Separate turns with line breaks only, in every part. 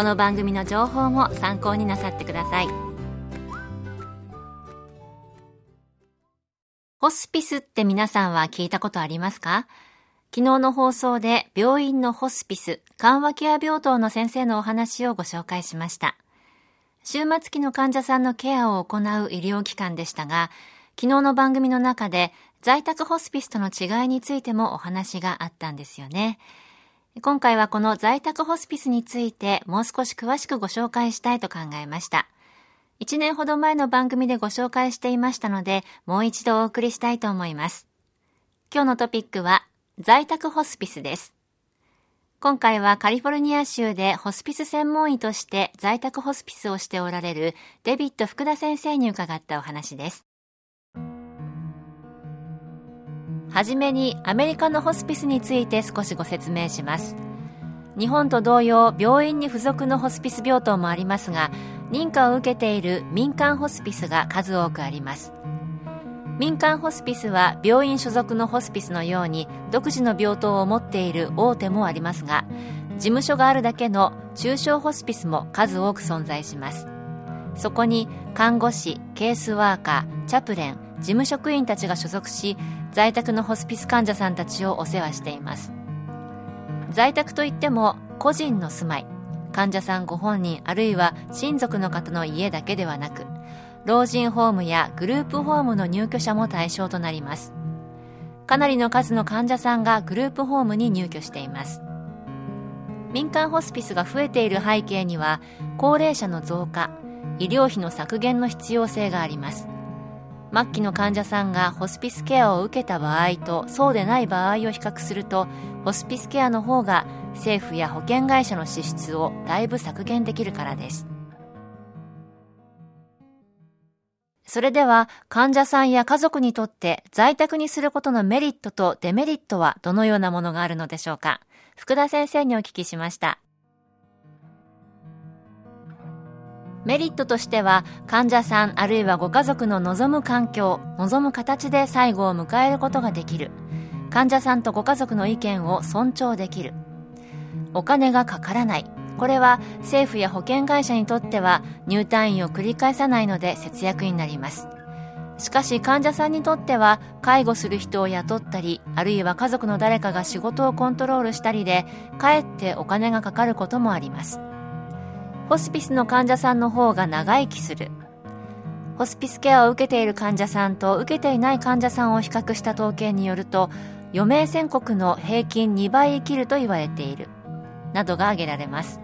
この番組の情報も参考になさってください。ホスピスって皆さんは聞いたことありますか？昨日の放送で病院のホスピス緩和ケア病棟の先生のお話をご紹介しました。終末期の患者さんのケアを行う医療機関でしたが昨日の番組の中で在宅ホスピスとの違いについてもお話があったんですよね。今回はこの在宅ホスピスについてもう少し詳しくご紹介したいと考えました。1年ほど前の番組でご紹介していましたので、もう一度お送りしたいと思います。今日のトピックは在宅ホスピスです。今回はカリフォルニア州でホスピス専門医として在宅ホスピスをしておられるデビッド福田先生に伺ったお話です。はじめにアメリカのホスピスについて少しご説明します。日本と同様病院に付属のホスピス病棟もありますが認可を受けている民間ホスピスが数多くあります。民間ホスピスは病院所属のホスピスのように独自の病棟を持っている大手もありますが事務所があるだけの中小ホスピスも数多く存在します。そこに看護師ケースワーカーチャプレン事務職員たちが所属し在宅のホスピス患者さんたちをお世話しています。在宅といっても個人の住まい患者さんご本人あるいは親族の方の家だけではなく老人ホームやグループホームの入居者も対象となります。かなりの数の患者さんがグループホームに入居しています。民間ホスピスが増えている背景には高齢者の増加医療費の削減の必要性があります。末期の患者さんがホスピスケアを受けた場合とそうでない場合を比較するとホスピスケアの方が政府や保険会社の支出をだいぶ削減できるからです。それでは患者さんや家族にとって在宅にすることのメリットとデメリットはどのようなものがあるのでしょうか。福田先生にお聞きしました。メリットとしては患者さんあるいはご家族の望む環境望む形で最後を迎えることができる。患者さんとご家族の意見を尊重できる。お金がかからない。これは政府や保険会社にとっては入退院を繰り返さないので節約になります。しかし患者さんにとっては介護する人を雇ったりあるいは家族の誰かが仕事をコントロールしたりでかえってお金がかかることもあります。ホスピスの患者さんの方が長生きする。ホスピスケアを受けている患者さんと受けていない患者さんを比較した統計によると余命宣告の平均2倍生きると言われている。などが挙げられます。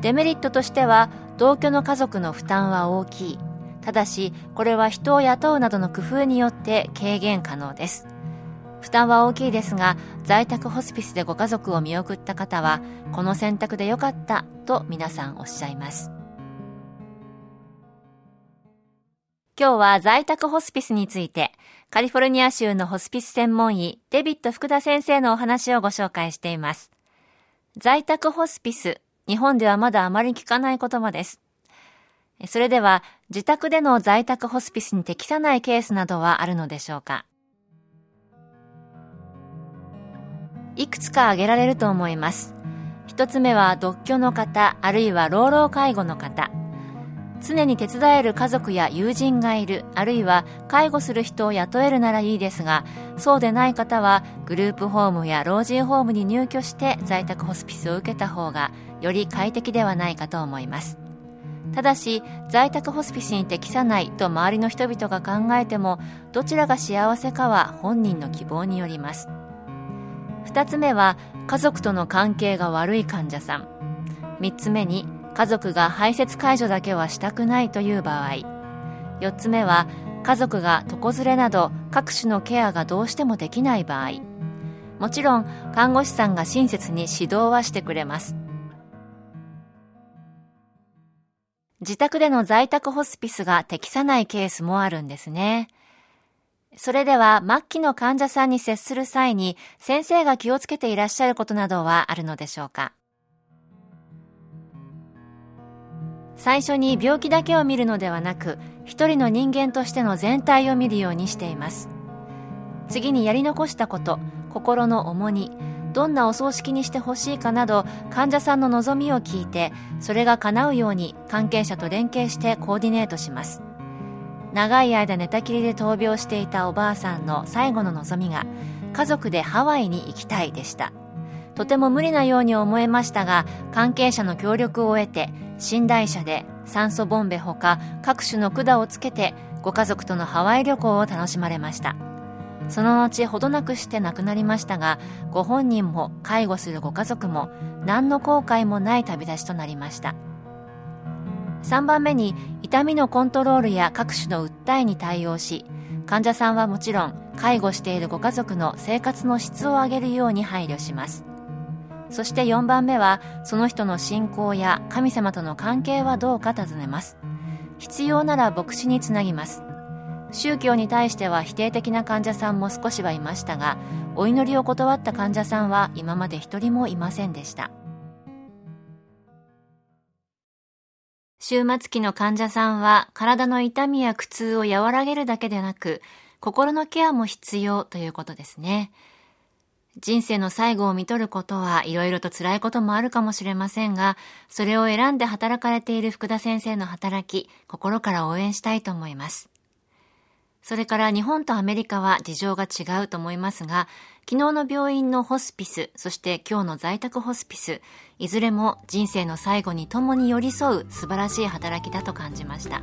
デメリットとしては同居の家族の負担は大きい。ただしこれは人を雇うなどの工夫によって軽減可能です。負担は大きいですが在宅ホスピスでご家族を見送った方はこの選択でよかったと皆さんおっしゃいます。今日は在宅ホスピスについてカリフォルニア州のホスピス専門医デビッド福田先生のお話をご紹介しています。在宅ホスピス日本ではまだあまり聞かない言葉です。それでは自宅での在宅ホスピスに適さないケースなどはあるのでしょうか？いくつか挙げられると思います。一つ目は独居の方、あるいは老老介護の方。常に手伝える家族や友人がいる、あるいは介護する人を雇えるならいいですが、そうでない方はグループホームや老人ホームに入居して在宅ホスピスを受けた方がより快適ではないかと思います。ただし在宅ホスピスに適さないと周りの人々が考えてもどちらが幸せかは本人の希望によります2つ目は家族との関係が悪い患者さん。3つ目に家族が排泄介助だけはしたくないという場合。4つ目は家族が床ずれなど各種のケアがどうしてもできない場合。もちろん看護師さんが親切に指導はしてくれます。自宅での在宅ホスピスが適さないケースもあるんですね。それでは末期の患者さんに接する際に先生が気をつけていらっしゃることなどはあるのでしょうか？最初に病気だけを見るのではなく一人の人間としての全体を見るようにしています。次にやり残したこと心の重荷どんなお葬式にしてほしいかなど患者さんの望みを聞いてそれが叶うように関係者と連携してコーディネートします。長い間寝たきりで闘病していたおばあさんの最後の望みが家族でハワイに行きたいでした。とても無理なように思えましたが関係者の協力を得て寝台車で酸素ボンベほか各種の管をつけてご家族とのハワイ旅行を楽しまれました。その後ほどなくして亡くなりましたがご本人も介護するご家族も何の後悔もない旅立ちとなりました。3番目に痛みのコントロールや各種の訴えに対応し患者さんはもちろん介護しているご家族の生活の質を上げるように配慮します。そして4番目はその人の信仰や神様との関係はどうか尋ねます。必要なら牧師につなぎます。宗教に対しては否定的な患者さんも少しはいましたがお祈りを断った患者さんは今まで一人もいませんでした。終末期の患者さんは体の痛みや苦痛を和らげるだけでなく心のケアも必要ということですね。人生の最後を見とることはいろいろと辛いこともあるかもしれませんがそれを選んで働かれている福田先生の働き心から応援したいと思います。それから日本とアメリカは事情が違うと思いますが、昨日の病院のホスピス、そして今日の在宅ホスピス、いずれも人生の最後に共に寄り添う素晴らしい働きだと感じました。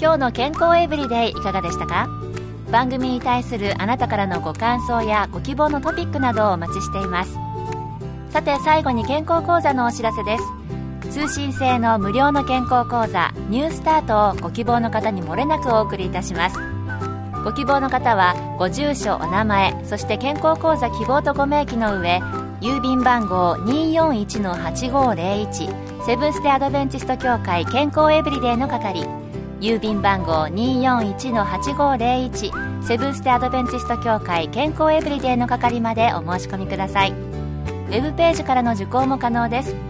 今日の健康エブリデイいかがでしたか？番組に対するあなたからのご感想やご希望のトピックなどをお待ちしています。さて最後に健康講座のお知らせです。通信制の無料の健康講座ニュースタートをご希望の方にもれなくお送りいたします。ご希望の方はご住所お名前そして健康講座希望とご明記の上郵便番号241-8501セブンステ・アドベンチスト協会健康エブリデイの係。郵便番号241-8501セブンステ・アドベンチスト協会健康エブリデイの係までお申し込みください。ウェブページからの受講も可能です。